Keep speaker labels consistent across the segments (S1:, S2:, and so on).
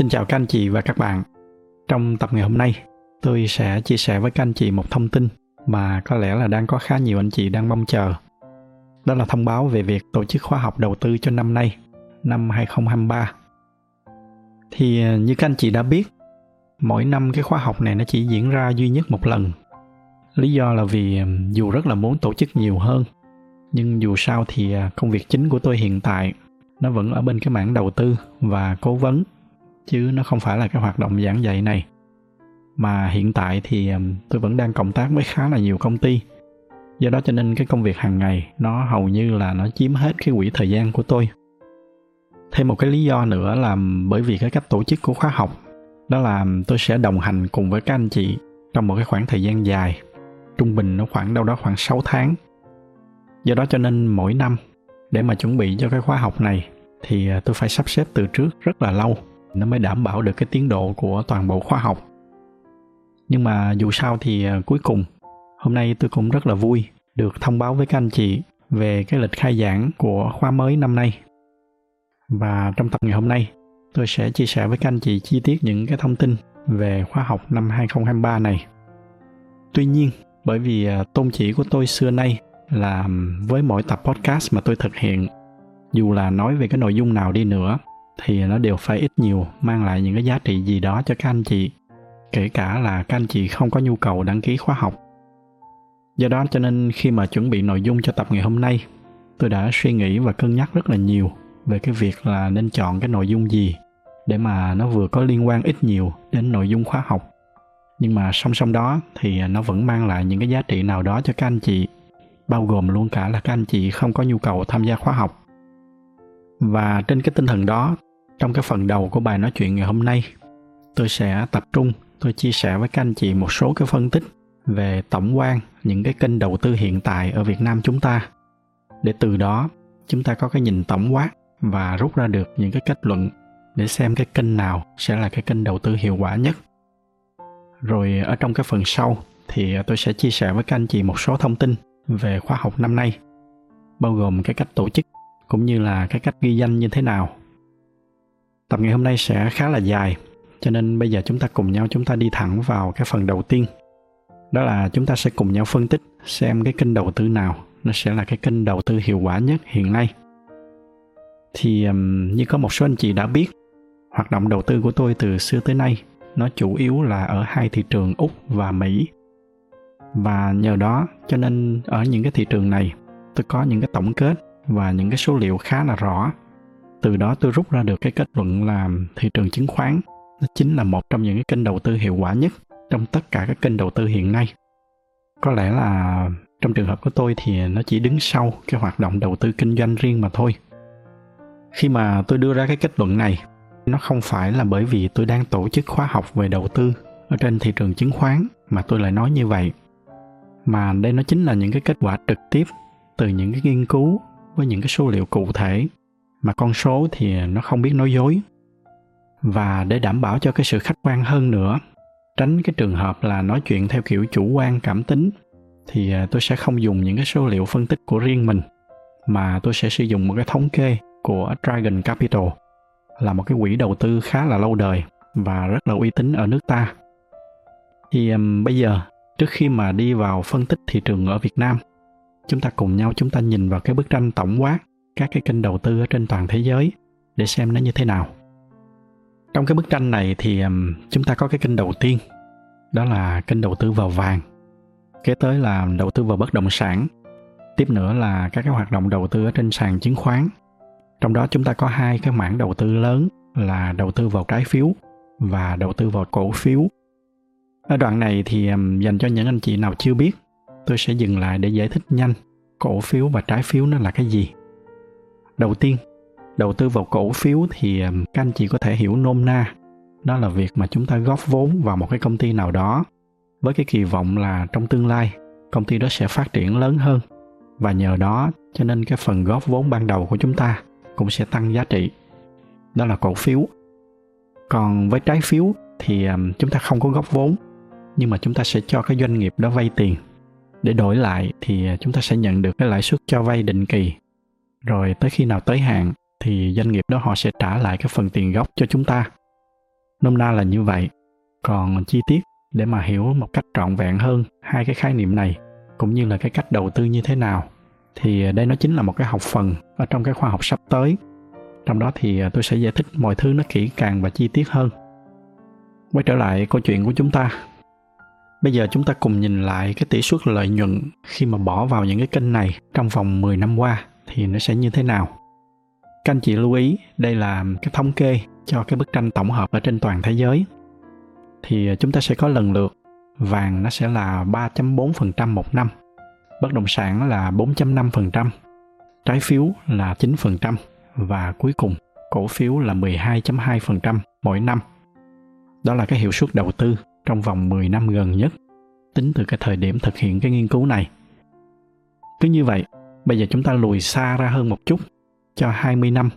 S1: Xin chào các anh chị và các bạn. Trong tập ngày hôm nay, tôi sẽ chia sẻ với các anh chị một thông tin mà có lẽ là đang có khá nhiều anh chị đang mong chờ. Đó là thông báo về việc tổ chức khóa học đầu tư cho năm nay, năm 2023. Thì như các anh chị đã biết, mỗi năm cái khóa học này nó chỉ diễn ra duy nhất một lần. Lý do là vì dù rất là muốn tổ chức nhiều hơn, nhưng dù sao thì à, công việc chính của tôi hiện tại nó vẫn ở bên cái mảng đầu tư và cố vấn chứ nó không phải là cái hoạt động giảng dạy này. Mà hiện tại thì um, tôi vẫn đang cộng tác với khá là nhiều công ty. Do đó cho nên cái công việc hàng ngày nó hầu như là nó chiếm hết cái quỹ thời gian của tôi. Thêm một cái lý do nữa là um, bởi vì cái cách tổ chức của khóa học, đó là um, tôi sẽ đồng hành cùng với các anh chị trong một cái khoảng thời gian dài. Trung bình nó khoảng đâu đó khoảng 6 tháng. Do đó cho nên mỗi năm để mà chuẩn bị cho cái khóa học này thì uh, tôi phải sắp xếp từ trước rất là lâu nó mới đảm bảo được cái tiến độ của toàn bộ khóa học nhưng mà dù sao thì à, cuối cùng hôm nay tôi cũng rất là vui được thông báo với các anh chị về cái lịch khai giảng của khóa mới năm nay và trong tập ngày hôm nay tôi sẽ chia sẻ với các anh chị chi tiết những cái thông tin về khóa học năm 2023 này. Tuy nhiên, bởi vì à, tôn chỉ của tôi xưa nay là với mỗi tập podcast mà tôi thực hiện dù là nói về cái nội dung nào đi nữa thì nó đều phải ít nhiều mang lại những cái giá trị gì đó cho các anh chị, kể cả là các anh chị không có nhu cầu đăng ký khóa học. Do đó cho nên khi mà chuẩn bị nội dung cho tập ngày hôm nay, tôi đã suy nghĩ và cân nhắc rất là nhiều về cái việc là nên chọn cái nội dung gì để mà nó vừa có liên quan ít nhiều đến nội dung khóa học. Nhưng mà song song đó thì nó vẫn mang lại những cái giá trị nào đó cho các anh chị, bao gồm luôn cả là các anh chị không có nhu cầu tham gia khóa học. Và trên cái tinh thần đó trong cái phần đầu của bài nói chuyện ngày hôm nay tôi sẽ tập trung tôi chia sẻ với các anh chị một số cái phân tích về tổng quan những cái kênh đầu tư hiện tại ở Việt Nam chúng ta để từ đó chúng ta có cái nhìn tổng quát và rút ra được những cái kết luận để xem cái kênh nào sẽ là cái kênh đầu tư hiệu quả nhất. Rồi ở trong cái phần sau thì tôi sẽ chia sẻ với các anh chị một số thông tin về khóa học năm nay, bao gồm cái cách tổ chức cũng như là cái cách ghi danh như thế nào. Tập ngày hôm nay sẽ khá là dài, cho nên bây giờ chúng ta cùng nhau chúng ta đi thẳng vào cái phần đầu tiên. Đó là chúng ta sẽ cùng nhau phân tích xem cái kênh đầu tư nào nó sẽ là cái kênh đầu tư hiệu quả nhất hiện nay. Thì như có một số anh chị đã biết, hoạt động đầu tư của tôi từ xưa tới nay nó chủ yếu là ở hai thị trường Úc và Mỹ. Và nhờ đó cho nên ở những cái thị trường này tôi có những cái tổng kết và những cái số liệu khá là rõ từ đó tôi rút ra được cái kết luận là thị trường chứng khoán nó chính là một trong những cái kênh đầu tư hiệu quả nhất trong tất cả các kênh đầu tư hiện nay. Có lẽ là trong trường hợp của tôi thì nó chỉ đứng sau cái hoạt động đầu tư kinh doanh riêng mà thôi. Khi mà tôi đưa ra cái kết luận này, nó không phải là bởi vì tôi đang tổ chức khóa học về đầu tư ở trên thị trường chứng khoán mà tôi lại nói như vậy, mà đây nó chính là những cái kết quả trực tiếp từ những cái nghiên cứu với những cái số liệu cụ thể mà con số thì nó không biết nói dối và để đảm bảo cho cái sự khách quan hơn nữa tránh cái trường hợp là nói chuyện theo kiểu chủ quan cảm tính thì à, tôi sẽ không dùng những cái số liệu phân tích của riêng mình mà tôi sẽ sử dụng một cái thống kê của Dragon Capital là một cái quỹ đầu tư khá là lâu đời và rất là uy tín ở nước ta. Thì um, bây giờ trước khi mà đi vào phân tích thị trường ở Việt Nam chúng ta cùng nhau chúng ta nhìn vào cái bức tranh tổng quát các cái kênh đầu tư ở trên toàn thế giới để xem nó như thế nào. Trong cái bức tranh này thì chúng ta có cái kênh đầu tiên, đó là kênh đầu tư vào vàng. Kế tới là đầu tư vào bất động sản. Tiếp nữa là các cái hoạt động đầu tư ở trên sàn chứng khoán. Trong đó chúng ta có hai cái mảng đầu tư lớn là đầu tư vào trái phiếu và đầu tư vào cổ phiếu. Ở đoạn này thì dành cho những anh chị nào chưa biết, tôi sẽ dừng lại để giải thích nhanh cổ phiếu và trái phiếu nó là cái gì đầu tiên, đầu tư vào cổ phiếu thì các anh chị có thể hiểu nôm na. Đó là việc mà chúng ta góp vốn vào một cái công ty nào đó với cái kỳ vọng là trong tương lai, công ty đó sẽ phát triển lớn hơn. Và nhờ đó, cho nên cái phần góp vốn ban đầu của chúng ta cũng sẽ tăng giá trị. Đó là cổ phiếu. Còn với trái phiếu thì chúng ta không có góp vốn, nhưng mà chúng ta sẽ cho cái doanh nghiệp đó vay tiền. Để đổi lại thì à, chúng ta sẽ nhận được cái lãi suất cho vay định kỳ rồi tới khi nào tới hạn, thì doanh nghiệp đó họ sẽ trả lại cái phần tiền gốc cho chúng ta. Nôm na là như vậy. Còn chi tiết để mà hiểu một cách trọn vẹn hơn hai cái khái niệm này, cũng như là cái cách đầu tư như thế nào, thì đây nó chính là một cái học phần ở trong cái khoa học sắp tới. Trong đó thì tôi sẽ giải thích mọi thứ nó kỹ càng và chi tiết hơn. Quay trở lại câu chuyện của chúng ta. Bây giờ chúng ta cùng nhìn lại cái tỷ suất lợi nhuận khi mà bỏ vào những cái kênh này trong vòng 10 năm qua thì nó sẽ như thế nào các anh chị lưu ý đây là cái thống kê cho cái bức tranh tổng hợp ở trên toàn thế giới thì ờ, chúng ta sẽ có lần lượt vàng nó sẽ là 3.4% một năm, bất động sản là 4.5%, trái phiếu là 9% và cuối cùng cổ phiếu là 12.2% mỗi năm. Đó là cái hiệu suất đầu tư trong vòng 10 năm gần nhất, tính từ cái thời điểm thực hiện cái nghiên cứu này. Cứ như vậy, bây giờ chúng ta lùi xa ra hơn một chút cho 20 năm,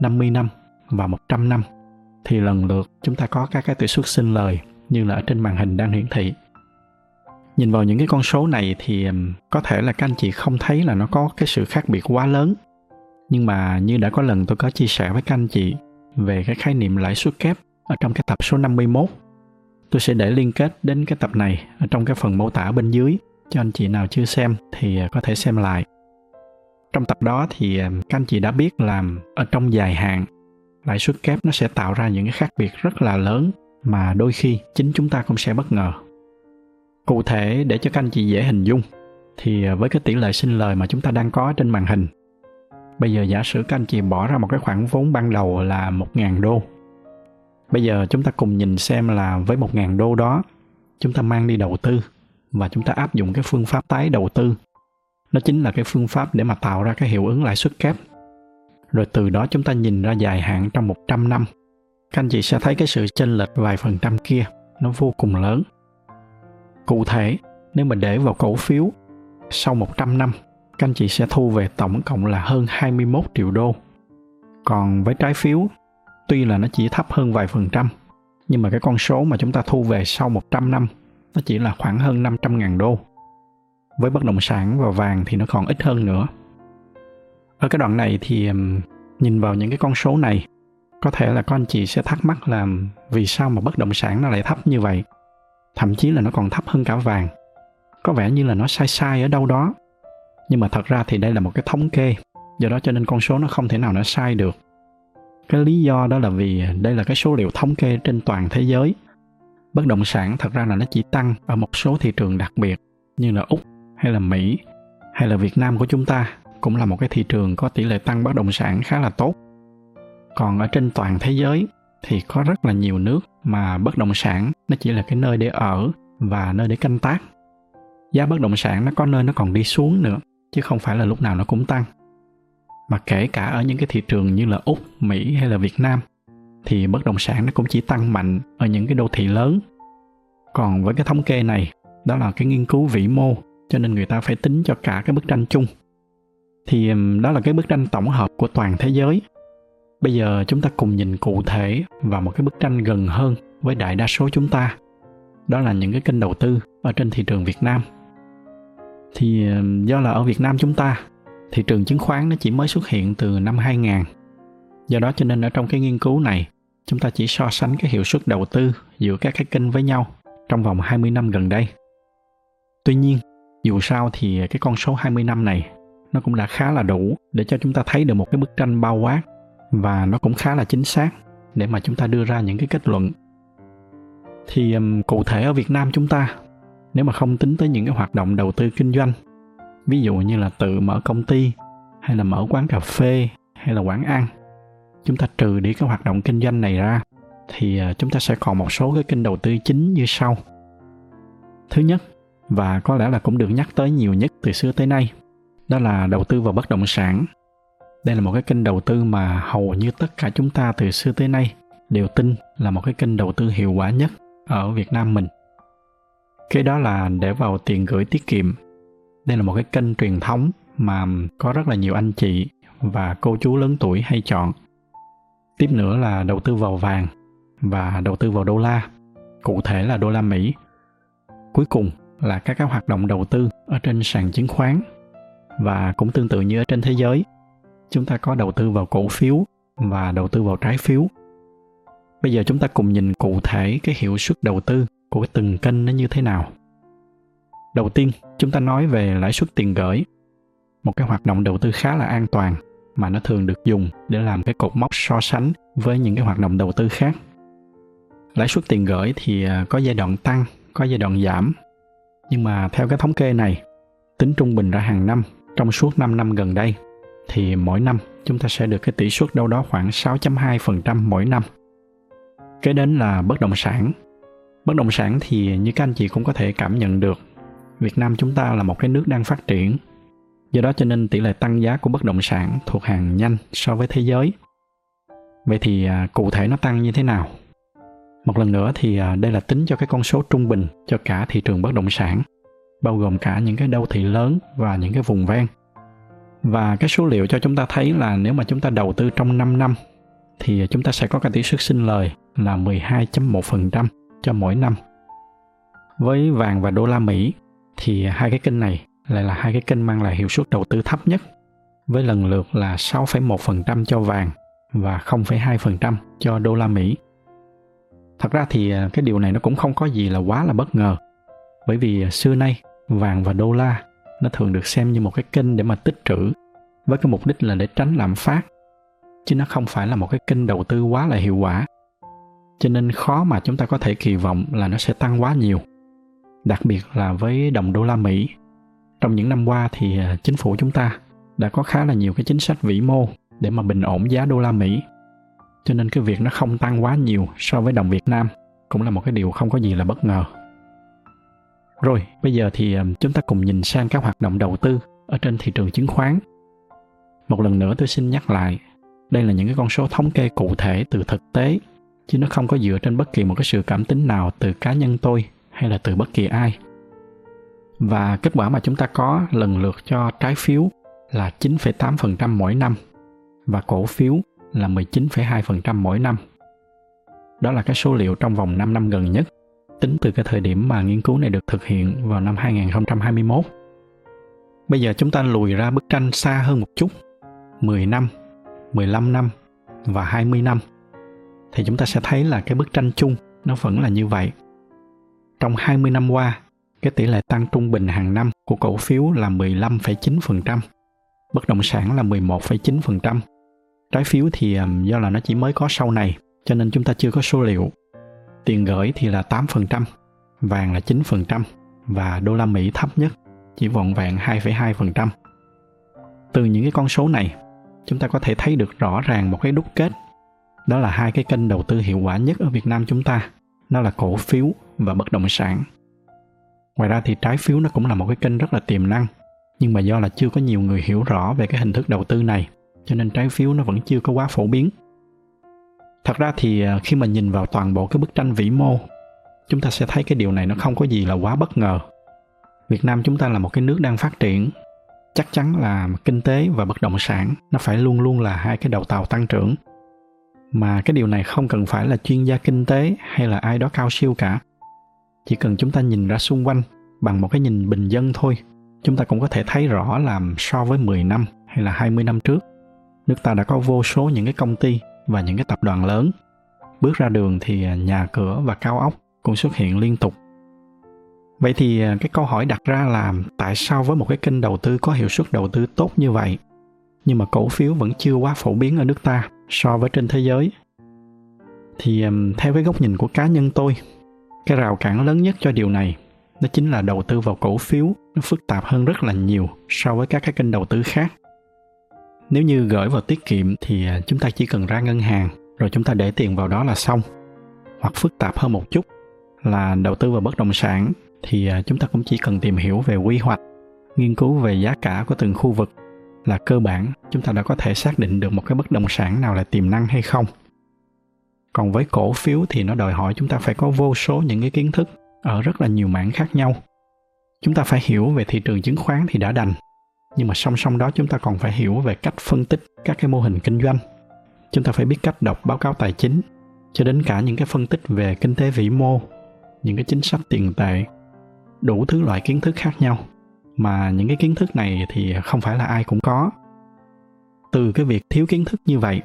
S1: 50 năm và 100 năm thì lần lượt chúng ta có các cái tỷ suất sinh lời như là ở trên màn hình đang hiển thị. Nhìn vào những cái con số này thì có thể là các anh chị không thấy là nó có cái sự khác biệt quá lớn. Nhưng mà như đã có lần tôi có chia sẻ với các anh chị về cái khái niệm lãi suất kép ở trong cái tập số 51. Tôi sẽ để liên kết đến cái tập này ở trong cái phần mô tả bên dưới cho anh chị nào chưa xem thì ờ, có thể xem lại. Trong tập đó thì ờ, các anh chị đã biết là ở trong dài hạn, lãi suất kép nó sẽ tạo ra những cái khác biệt rất là lớn mà đôi khi chính chúng ta cũng sẽ bất ngờ. Cụ thể để cho các anh chị dễ hình dung thì ờ, với cái tỷ lệ sinh lời mà chúng ta đang có trên màn hình, bây giờ giả sử các anh chị bỏ ra một cái khoản vốn ban đầu là 1.000 đô, bây giờ chúng ta cùng nhìn xem là với 1.000 đô đó, chúng ta mang đi đầu tư và chúng ta áp dụng cái phương pháp tái đầu tư nó chính là cái phương pháp để mà tạo ra cái hiệu ứng lãi suất kép rồi từ đó chúng ta nhìn ra dài hạn trong 100 năm các anh chị sẽ thấy cái sự chênh lệch vài phần trăm kia nó vô cùng lớn. Cụ thể, nếu mà để vào cổ phiếu sau 100 năm, các anh chị sẽ thu về tổng cộng là hơn 21 triệu đô. Còn với trái phiếu, tuy là nó chỉ thấp hơn vài phần trăm, nhưng mà cái con số mà chúng ta thu về sau 100 năm nó chỉ là khoảng hơn 500 ngàn đô. Với bất động sản và vàng thì nó còn ít hơn nữa. Ở cái đoạn này thì nhìn vào những cái con số này, có thể là con chị sẽ thắc mắc là vì sao mà bất động sản nó lại thấp như vậy? Thậm chí là nó còn thấp hơn cả vàng. Có vẻ như là nó sai sai ở đâu đó. Nhưng mà thật ra thì đây là một cái thống kê, do đó cho nên con số nó không thể nào nó sai được. Cái lý do đó là vì đây là cái số liệu thống kê trên toàn thế giới. Bất động sản thật ra là nó chỉ tăng ở một số thị trường đặc biệt như là úc hay là mỹ, hay là việt nam của chúng ta cũng là một cái thị trường có tỷ lệ tăng bất động sản khá là tốt. Còn ở trên toàn thế giới thì có rất là nhiều nước mà bất động sản nó chỉ là cái nơi để ở và nơi để canh tác. Giá bất động sản nó có nơi nó còn đi xuống nữa, chứ không phải là lúc nào nó cũng tăng. Mà kể cả ở những cái thị trường như là úc, mỹ hay là việt nam thì bất động sản nó cũng chỉ tăng mạnh ở những cái đô thị lớn. Còn với cái thống kê này, đó là cái nghiên cứu vĩ mô cho nên người ta phải tính cho cả cái bức tranh chung. Thì đó là cái bức tranh tổng hợp của toàn thế giới. Bây giờ chúng ta cùng nhìn cụ thể vào một cái bức tranh gần hơn với đại đa số chúng ta. Đó là những cái kênh đầu tư ở trên thị trường việt nam. Thì do là ở việt nam chúng ta thị trường chứng khoán nó chỉ mới xuất hiện từ năm 2000 do đó cho nên ở trong cái nghiên cứu này chúng ta chỉ so sánh cái hiệu suất đầu tư giữa các cái kênh với nhau trong vòng 20 năm gần đây. Tuy nhiên, dù sao thì cái con số 20 năm này nó cũng đã khá là đủ để cho chúng ta thấy được một cái bức tranh bao quát và nó cũng khá là chính xác để mà chúng ta đưa ra những cái kết luận. Thì um, cụ thể ở Việt Nam chúng ta nếu mà không tính tới những cái hoạt động đầu tư kinh doanh ví dụ như là tự mở công ty hay là mở quán cà phê hay là quán ăn chúng ta trừ đi cái hoạt động kinh doanh này ra thì ờ, chúng ta sẽ còn một số cái kênh đầu tư chính như sau. Thứ nhất và có lẽ là cũng được nhắc tới nhiều nhất từ xưa tới nay đó là đầu tư vào bất động sản đây là một cái kênh đầu tư mà hầu như tất cả chúng ta từ xưa tới nay đều tin là một cái kênh đầu tư hiệu quả nhất ở Việt Nam mình. Cái đó là để vào tiền gửi tiết kiệm. Đây là một cái kênh truyền thống mà có rất là nhiều anh chị và cô chú lớn tuổi hay chọn. Tiếp nữa là đầu tư vào vàng và đầu tư vào đô la, cụ thể là đô la Mỹ. Cuối cùng là các cái hoạt động đầu tư ở trên sàn chứng khoán và cũng tương tự như ở trên thế giới. Chúng ta có đầu tư vào cổ phiếu và đầu tư vào trái phiếu. Bây giờ chúng ta cùng nhìn cụ thể cái hiệu suất đầu tư của từng kênh nó như thế nào. Đầu tiên, chúng ta nói về lãi suất tiền gửi. Một cái hoạt động đầu tư khá là an toàn mà nó thường được dùng để làm cái cột mốc so sánh với những cái hoạt động đầu tư khác. Lãi suất tiền gửi thì à, có giai đoạn tăng, có giai đoạn giảm nhưng mà theo cái thống kê này tính trung bình ra hàng năm trong suốt 5 năm gần đây thì mỗi năm chúng ta sẽ được cái tỷ suất đâu đó khoảng 6.2% mỗi năm. Kế đến là bất động sản. Bất động sản thì như các anh chị cũng có thể cảm nhận được, Việt Nam chúng ta là một cái nước đang phát triển. Do đó cho nên tỷ lệ tăng giá của bất động sản thuộc hàng nhanh so với thế giới. Vậy thì à, cụ thể nó tăng như thế nào? Một lần nữa thì à, đây là tính cho cái con số trung bình cho cả thị trường bất động sản, bao gồm cả những cái đô thị lớn và những cái vùng ven và cái số liệu cho chúng ta thấy là nếu mà chúng ta đầu tư trong 5 năm thì chúng ta sẽ có cái tỷ suất sinh lời là 12.1% cho mỗi năm. Với vàng và đô la Mỹ thì hai cái kênh này lại là hai cái kênh mang lại hiệu suất đầu tư thấp nhất với lần lượt là 6,1% cho vàng và 0,2% cho đô la Mỹ. Thật ra thì à, cái điều này nó cũng không có gì là quá là bất ngờ. Bởi vì à, xưa nay, vàng và đô la nó thường được xem như một cái kênh để mà tích trữ với cái mục đích là để tránh lạm phát, chứ nó không phải là một cái kênh đầu tư quá là hiệu quả. Cho nên khó mà chúng ta có thể kỳ vọng là nó sẽ tăng quá nhiều, đặc biệt là với đồng đô la mỹ. Trong những năm qua thì à, chính phủ chúng ta đã có khá là nhiều cái chính sách vĩ mô để mà bình ổn giá đô la mỹ cho nên cái việc nó không tăng quá nhiều so với đồng việt nam cũng là một cái điều không có gì là bất ngờ rồi, bây giờ thì ờ, chúng ta cùng nhìn sang các hoạt động đầu tư ở trên thị trường chứng khoán. Một lần nữa tôi xin nhắc lại, đây là những cái con số thống kê cụ thể từ thực tế, chứ nó không có dựa trên bất kỳ một cái sự cảm tính nào từ cá nhân tôi hay là từ bất kỳ ai. Và kết quả mà chúng ta có lần lượt cho trái phiếu là 9,8% mỗi năm và cổ phiếu là 19,2% mỗi năm. Đó là cái số liệu trong vòng 5 năm gần nhất tính từ cái thời điểm mà nghiên cứu này được thực hiện vào năm 2021. Bây giờ chúng ta lùi ra bức tranh xa hơn một chút, 10 năm, 15 năm và 20 năm thì chúng ta sẽ thấy là cái bức tranh chung nó vẫn là như vậy. Trong 20 năm qua, cái tỷ lệ tăng trung bình hàng năm của cổ phiếu là 15,9%, bất động sản là 11,9%. Trái phiếu thì do là nó chỉ mới có sau này, cho nên chúng ta chưa có số liệu tiền gửi thì là 8%, vàng là 9% và đô la Mỹ thấp nhất chỉ vọn vẹn 2,2%. Từ những cái con số này, chúng ta có thể thấy được rõ ràng một cái đúc kết. Đó là hai cái kênh đầu tư hiệu quả nhất ở Việt Nam chúng ta, nó là cổ phiếu và bất động sản. Ngoài ra thì trái phiếu nó cũng là một cái kênh rất là tiềm năng, nhưng mà do là chưa có nhiều người hiểu rõ về cái hình thức đầu tư này, cho nên trái phiếu nó vẫn chưa có quá phổ biến. Thật ra thì à, khi mà nhìn vào toàn bộ cái bức tranh vĩ mô, chúng ta sẽ thấy cái điều này nó không có gì là quá bất ngờ. Việt nam chúng ta là một cái nước đang phát triển. Chắc chắn là kinh tế và bất động sản nó phải luôn luôn là hai cái đầu tàu tăng trưởng. Mà cái điều này không cần phải là chuyên gia kinh tế hay là ai đó cao siêu cả. Chỉ cần chúng ta nhìn ra xung quanh bằng một cái nhìn bình dân thôi, chúng ta cũng có thể thấy rõ là so với 10 năm hay là 20 năm trước nước ta đã có vô số những cái công ty và những cái tập đoàn lớn. Bước ra đường thì à, nhà cửa và cao ốc cũng xuất hiện liên tục. Vậy thì à, cái câu hỏi đặt ra là tại sao với một cái kênh đầu tư có hiệu suất đầu tư tốt như vậy, nhưng mà cổ phiếu vẫn chưa quá phổ biến ở nước ta so với trên thế giới? Thì à, theo cái góc nhìn của cá nhân tôi, cái rào cản lớn nhất cho điều này đó chính là đầu tư vào cổ phiếu nó phức tạp hơn rất là nhiều so với các cái kênh đầu tư khác nếu như gửi vào tiết kiệm thì à, chúng ta chỉ cần ra ngân hàng, rồi chúng ta để tiền vào đó là xong. Hoặc phức tạp hơn một chút là đầu tư vào bất động sản thì à, chúng ta cũng chỉ cần tìm hiểu về quy hoạch, nghiên cứu về giá cả của từng khu vực là cơ bản chúng ta đã có thể xác định được một cái bất động sản nào là tiềm năng hay không. Còn với cổ phiếu thì nó đòi hỏi chúng ta phải có vô số những cái kiến thức ở rất là nhiều mảng khác nhau. Chúng ta phải hiểu về thị trường chứng khoán thì đã đành nhưng mà song song đó chúng ta còn phải hiểu về cách phân tích các cái mô hình kinh doanh. Chúng ta phải biết cách đọc báo cáo tài chính, cho đến cả những cái phân tích về kinh tế vĩ mô, những cái chính sách tiền tệ, đủ thứ loại kiến thức khác nhau. Mà những cái kiến thức này thì không phải là ai cũng có. Từ cái việc thiếu kiến thức như vậy,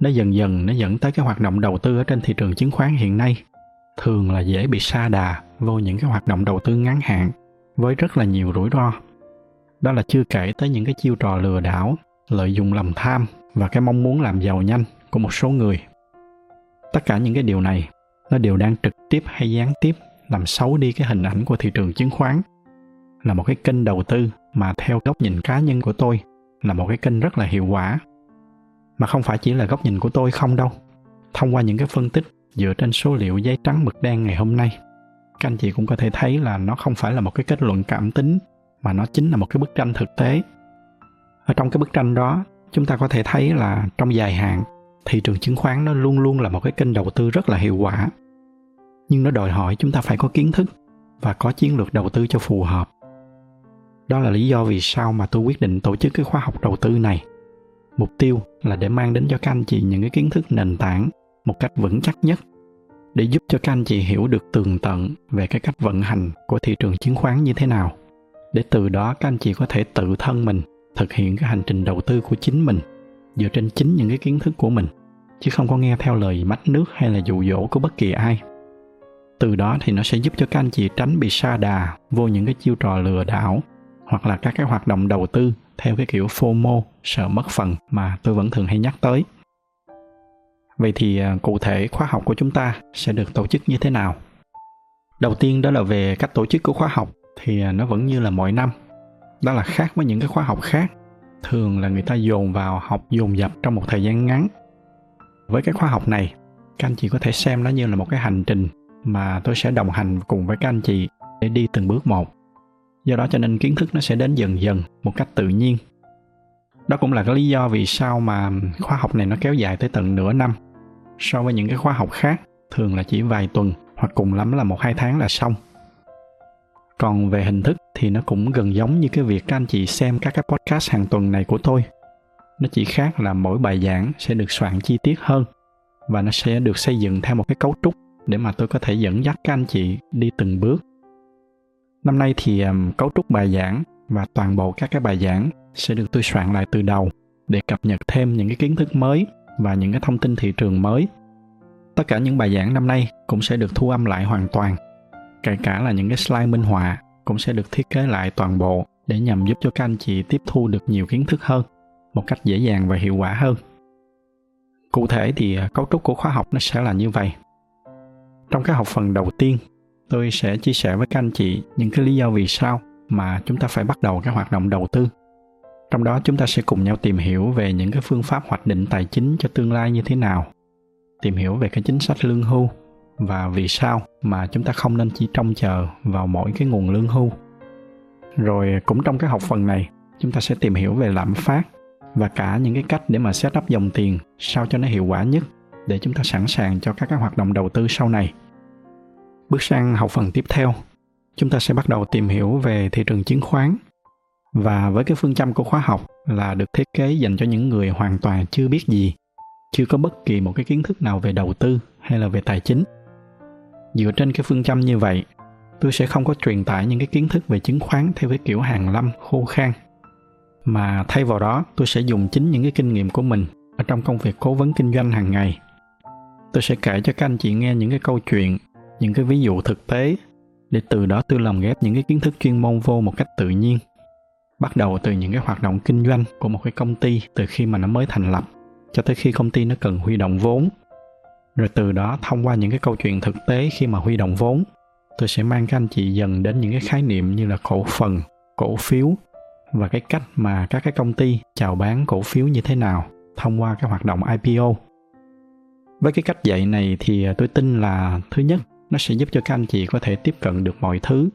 S1: nó dần dần nó dẫn tới cái hoạt động đầu tư ở trên thị trường chứng khoán hiện nay. Thường là dễ bị sa đà vô những cái hoạt động đầu tư ngắn hạn với rất là nhiều rủi ro đó là chưa kể tới những cái chiêu trò lừa đảo, lợi dụng lòng tham và cái mong muốn làm giàu nhanh của một số người. Tất cả những cái điều này, nó đều đang trực tiếp hay gián tiếp làm xấu đi cái hình ảnh của thị trường chứng khoán. Là một cái kênh đầu tư mà theo góc nhìn cá nhân của tôi, là một cái kênh rất là hiệu quả. Mà không phải chỉ là góc nhìn của tôi không đâu. Thông qua những cái phân tích dựa trên số liệu giấy trắng mực đen ngày hôm nay, các anh chị cũng có thể thấy là nó không phải là một cái kết luận cảm tính mà nó chính là một cái bức tranh thực tế. Ở trong cái bức tranh đó, chúng ta có thể thấy là trong dài hạn, thị trường chứng khoán nó luôn luôn là một cái kênh đầu tư rất là hiệu quả. Nhưng nó đòi hỏi chúng ta phải có kiến thức và có chiến lược đầu tư cho phù hợp. Đó là lý do vì sao mà tôi quyết định tổ chức cái khóa học đầu tư này. Mục tiêu là để mang đến cho các anh chị những cái kiến thức nền tảng một cách vững chắc nhất, để giúp cho các anh chị hiểu được tường tận về cái cách vận hành của thị trường chứng khoán như thế nào để từ đó các anh chị có thể tự thân mình thực hiện cái hành trình đầu tư của chính mình dựa trên chính những cái kiến thức của mình chứ không có nghe theo lời mách nước hay là dụ dỗ của bất kỳ ai từ đó thì nó sẽ giúp cho các anh chị tránh bị sa đà vô những cái chiêu trò lừa đảo hoặc là các cái hoạt động đầu tư theo cái kiểu FOMO, sợ mất phần mà tôi vẫn thường hay nhắc tới. Vậy thì à, cụ thể khóa học của chúng ta sẽ được tổ chức như thế nào? Đầu tiên đó là về cách tổ chức của khóa học thì à, nó vẫn như là mọi năm. Đó là khác với những cái khóa học khác. Thường là người ta dồn vào học dồn dập trong một thời gian ngắn. Với cái khóa học này, các anh chị có thể xem nó như là một cái hành trình mà tôi sẽ đồng hành cùng với các anh chị để đi từng bước một do đó cho nên kiến thức nó sẽ đến dần dần một cách tự nhiên đó cũng là cái lý do vì sao mà khóa học này nó kéo dài tới tận nửa năm so với những cái khóa học khác thường là chỉ vài tuần hoặc cùng lắm là một hai tháng là xong còn về hình thức thì nó cũng gần giống như cái việc các anh chị xem các cái podcast hàng tuần này của tôi nó chỉ khác là mỗi bài giảng sẽ được soạn chi tiết hơn và nó sẽ được xây dựng theo một cái cấu trúc để mà tôi có thể dẫn dắt các anh chị đi từng bước Năm nay thì um, cấu trúc bài giảng và toàn bộ các cái bài giảng sẽ được tôi soạn lại từ đầu để cập nhật thêm những cái kiến thức mới và những cái thông tin thị trường mới. Tất cả những bài giảng năm nay cũng sẽ được thu âm lại hoàn toàn. Kể cả là những cái slide minh họa cũng sẽ được thiết kế lại toàn bộ để nhằm giúp cho các anh chị tiếp thu được nhiều kiến thức hơn, một cách dễ dàng và hiệu quả hơn. Cụ thể thì à, cấu trúc của khóa học nó sẽ là như vậy. Trong cái học phần đầu tiên, tôi sẽ chia sẻ với các anh chị những cái lý do vì sao mà chúng ta phải bắt đầu cái hoạt động đầu tư trong đó chúng ta sẽ cùng nhau tìm hiểu về những cái phương pháp hoạch định tài chính cho tương lai như thế nào, tìm hiểu về cái chính sách lương hưu và vì sao mà chúng ta không nên chỉ trông chờ vào mỗi cái nguồn lương hưu rồi cũng trong cái học phần này chúng ta sẽ tìm hiểu về lạm phát và cả những cái cách để mà set up dòng tiền sao cho nó hiệu quả nhất để chúng ta sẵn sàng cho các cái hoạt động đầu tư sau này Bước sang học phần tiếp theo, chúng ta sẽ bắt đầu tìm hiểu về thị trường chứng khoán. Và với cái phương châm của khóa học là được thiết kế dành cho những người hoàn toàn chưa biết gì, chưa có bất kỳ một cái kiến thức nào về đầu tư hay là về tài chính. Dựa trên cái phương châm như vậy, tôi sẽ không có truyền tải những cái kiến thức về chứng khoán theo cái kiểu hàng lâm khô khan. Mà thay vào đó tôi sẽ dùng chính những cái kinh nghiệm của mình ở trong công việc cố vấn kinh doanh hàng ngày. Tôi sẽ kể cho các anh chị nghe những cái câu chuyện những cái ví dụ thực tế để từ đó tôi lồng ghép những cái kiến thức chuyên môn vô một cách tự nhiên bắt đầu từ những cái hoạt động kinh doanh của một cái công ty từ khi mà nó mới thành lập cho tới khi công ty nó cần huy động vốn rồi từ đó, thông qua những cái câu chuyện thực tế khi mà huy động vốn, tôi sẽ mang các anh chị dần đến những cái khái niệm như là cổ phần, cổ phiếu và cái cách mà các cái công ty chào bán cổ phiếu như thế nào thông qua cái hoạt động ipo với cái cách dạy này thì à, tôi tin là thứ nhất, nó sẽ giúp cho các anh chị có thể tiếp cận được mọi thứ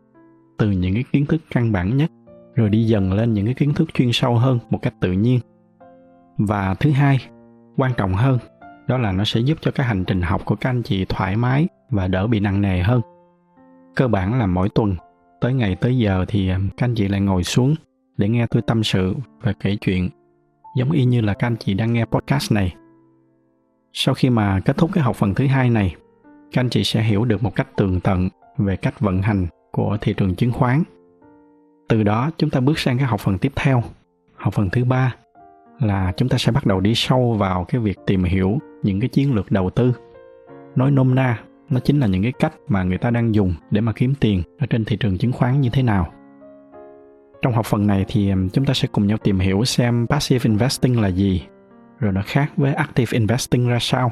S1: từ những cái kiến thức căn bản nhất, rồi đi dần lên những cái kiến thức chuyên sâu hơn một cách tự nhiên. Và thứ hai, quan trọng hơn đó là nó sẽ giúp cho cái hành trình học của các anh chị thoải mái và đỡ bị nặng nề hơn. Cơ bản là mỗi tuần, tới ngày tới giờ thì à, các anh chị lại ngồi xuống để nghe tôi tâm sự và kể chuyện, giống y như là các anh chị đang nghe podcast này. Sau khi mà kết thúc cái học phần thứ hai này, các anh chị sẽ hiểu được một cách tường tận về cách vận hành của thị trường chứng khoán. Từ đó, chúng ta bước sang cái học phần tiếp theo, học phần thứ ba là chúng ta sẽ bắt đầu đi sâu vào cái việc tìm hiểu những cái chiến lược đầu tư. Nói nôm na, nó chính là những cái cách mà người ta đang dùng để mà kiếm tiền ở trên thị trường chứng khoán như thế nào. Trong học phần này thì chúng ta sẽ cùng nhau tìm hiểu xem passive investing là gì, rồi nó khác với active investing ra sao.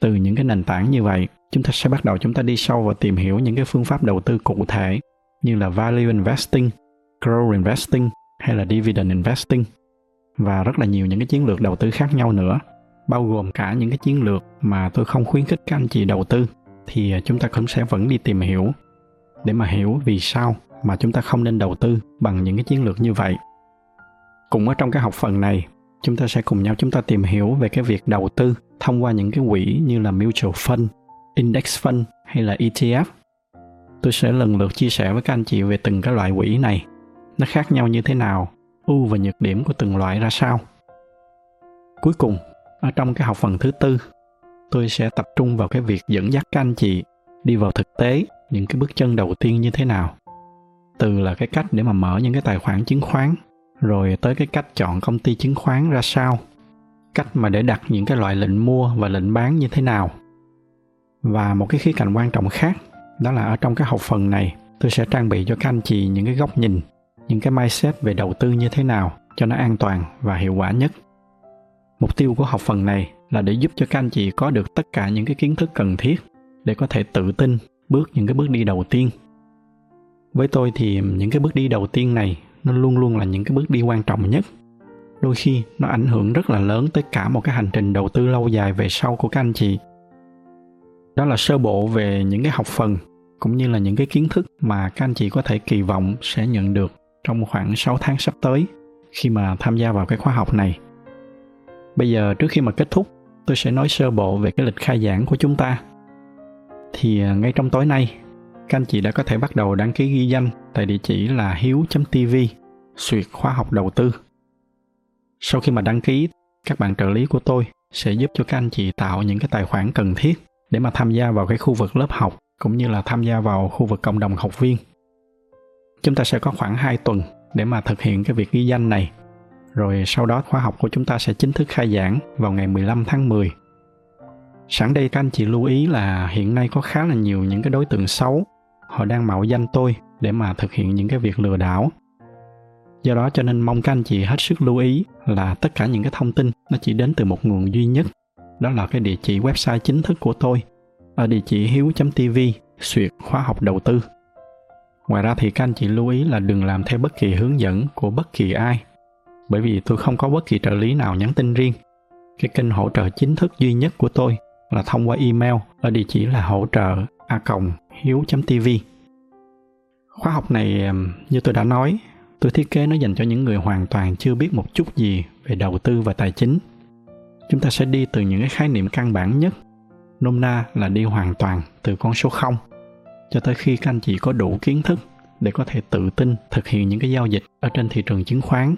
S1: Từ những cái nền tảng như vậy, chúng ta sẽ bắt đầu chúng ta đi sâu và tìm hiểu những cái phương pháp đầu tư cụ thể như là value investing, growth investing hay là dividend investing. Và rất là nhiều những cái chiến lược đầu tư khác nhau nữa bao gồm cả những cái chiến lược mà tôi không khuyến khích các anh chị đầu tư thì à, chúng ta cũng sẽ vẫn đi tìm hiểu để mà hiểu vì sao mà chúng ta không nên đầu tư bằng những cái chiến lược như vậy cũng ở trong cái học phần này chúng ta sẽ cùng nhau chúng ta tìm hiểu về cái việc đầu tư thông qua những cái quỹ như là mutual fund index fund hay là ETF. Tôi sẽ lần lượt chia sẻ với các anh chị về từng cái loại quỹ này. Nó khác nhau như thế nào, ưu và nhược điểm của từng loại ra sao. Cuối cùng, ở trong cái học phần thứ tư, tôi sẽ tập trung vào cái việc dẫn dắt các anh chị đi vào thực tế những cái bước chân đầu tiên như thế nào. Từ là cái cách để mà mở những cái tài khoản chứng khoán, rồi tới cái cách chọn công ty chứng khoán ra sao, cách mà để đặt những cái loại lệnh mua và lệnh bán như thế nào. Và một cái khía cạnh quan trọng khác đó là ở trong cái học phần này tôi sẽ trang bị cho các anh chị những cái góc nhìn những cái mindset về đầu tư như thế nào cho nó an toàn và hiệu quả nhất mục tiêu của học phần này là để giúp cho các anh chị có được tất cả những cái kiến thức cần thiết để có thể tự tin bước những cái bước đi đầu tiên. Với tôi thì những cái bước đi đầu tiên này nó luôn luôn là những cái bước đi quan trọng nhất. Đôi khi nó ảnh hưởng rất là lớn tới cả một cái hành trình đầu tư lâu dài về sau của các anh chị. Đó là sơ bộ về những cái học phần cũng như là những cái kiến thức mà các anh chị có thể kỳ vọng sẽ nhận được trong khoảng 6 tháng sắp tới khi mà tham gia vào cái khóa học này. Bây giờ trước khi mà kết thúc, tôi sẽ nói sơ bộ về cái lịch khai giảng của chúng ta. Thì à, ngay trong tối nay, các anh chị đã có thể bắt đầu đăng ký ghi danh tại địa chỉ là hiếu.tv suyệt khóa học đầu tư. Sau khi mà đăng ký, các bạn trợ lý của tôi sẽ giúp cho các anh chị tạo những cái tài khoản cần thiết để mà tham gia vào cái khu vực lớp học cũng như là tham gia vào khu vực cộng đồng học viên. Chúng ta sẽ có khoảng 2 tuần để mà thực hiện cái việc ghi danh này. Rồi sau đó khóa học của chúng ta sẽ chính thức khai giảng vào ngày 15 tháng 10. Sẵn đây các anh chị lưu ý là hiện nay có khá là nhiều những cái đối tượng xấu họ đang mạo danh tôi để mà thực hiện những cái việc lừa đảo. Do đó cho nên mong các anh chị hết sức lưu ý là tất cả những cái thông tin nó chỉ đến từ một nguồn duy nhất đó là cái địa chỉ website chính thức của tôi, ở địa chỉ hiếu.tv xuyệt khóa học đầu tư. Ngoài ra thì các anh chị lưu ý là đừng làm theo bất kỳ hướng dẫn của bất kỳ ai bởi vì tôi không có bất kỳ trợ lý nào nhắn tin riêng. Cái kênh hỗ trợ chính thức duy nhất của tôi là thông qua email ở địa chỉ là hỗ trợ a hiếu.tv. Khóa học này như tôi đã nói, tôi thiết kế nó dành cho những người hoàn toàn chưa biết một chút gì về đầu tư và tài chính chúng ta sẽ đi từ những cái khái niệm căn bản nhất nôm na là đi hoàn toàn từ con số 0 cho tới khi các anh chị có đủ kiến thức để có thể tự tin thực hiện những cái giao dịch ở trên thị trường chứng khoán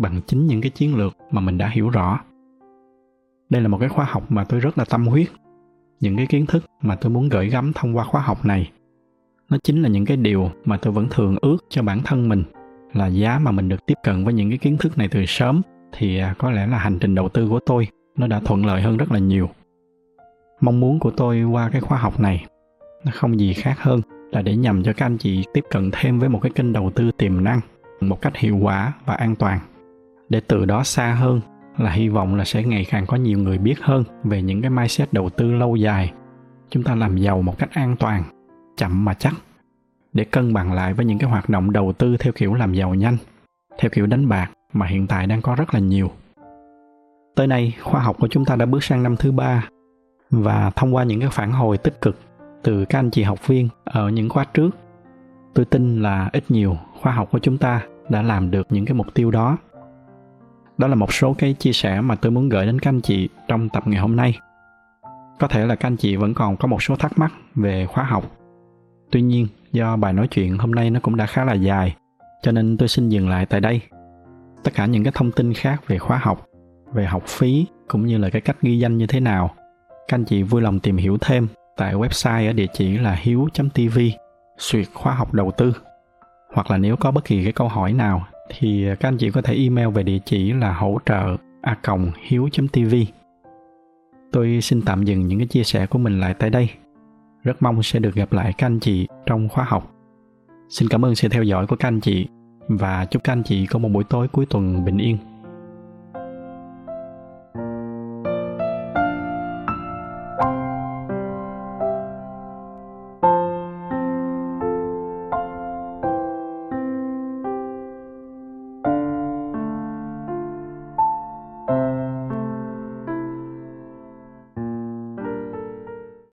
S1: bằng chính những cái chiến lược mà mình đã hiểu rõ. Đây là một cái khóa học mà tôi rất là tâm huyết. Những cái kiến thức mà tôi muốn gửi gắm thông qua khóa học này, nó chính là những cái điều mà tôi vẫn thường ước cho bản thân mình, là giá mà mình được tiếp cận với những cái kiến thức này từ sớm thì à, có lẽ là hành trình đầu tư của tôi nó đã thuận lợi hơn rất là nhiều mong muốn của tôi qua cái khóa học này nó không gì khác hơn là để nhằm cho các anh chị tiếp cận thêm với một cái kênh đầu tư tiềm năng, một cách hiệu quả và an toàn để từ đó xa hơn là hy vọng là sẽ ngày càng có nhiều người biết hơn về những cái mindset đầu tư lâu dài. Chúng ta làm giàu một cách an toàn chậm mà chắc. Để cân bằng lại với những cái hoạt động đầu tư theo kiểu làm giàu nhanh theo kiểu đánh bạc mà hiện tại đang có rất là nhiều. Tới nay, khoa học của chúng ta đã bước sang năm thứ ba và thông qua những cái phản hồi tích cực từ các anh chị học viên ở những khóa trước, tôi tin là ít nhiều khoa học của chúng ta đã làm được những cái mục tiêu đó. Đó là một số cái chia sẻ mà tôi muốn gửi đến các anh chị trong tập ngày hôm nay. Có thể là các anh chị vẫn còn có một số thắc mắc về khóa học. Tuy nhiên, do bài nói chuyện hôm nay nó cũng đã khá là dài, cho nên tôi xin dừng lại tại đây. Tất cả những cái thông tin khác về khóa học về học phí cũng như là cái cách ghi danh như thế nào các anh chị vui lòng tìm hiểu thêm tại website ở địa chỉ là hiếu.tv suyệt khóa học đầu tư hoặc là nếu có bất kỳ cái câu hỏi nào thì à, các anh chị có thể email về địa chỉ là hỗ trợ a hiếu.tv. Tôi xin tạm dừng những cái chia sẻ của mình lại tại đây. Rất mong sẽ được gặp lại các anh chị trong khóa học. Xin cảm ơn sự theo dõi của các anh chị và chúc các anh chị có một buổi tối cuối tuần bình yên.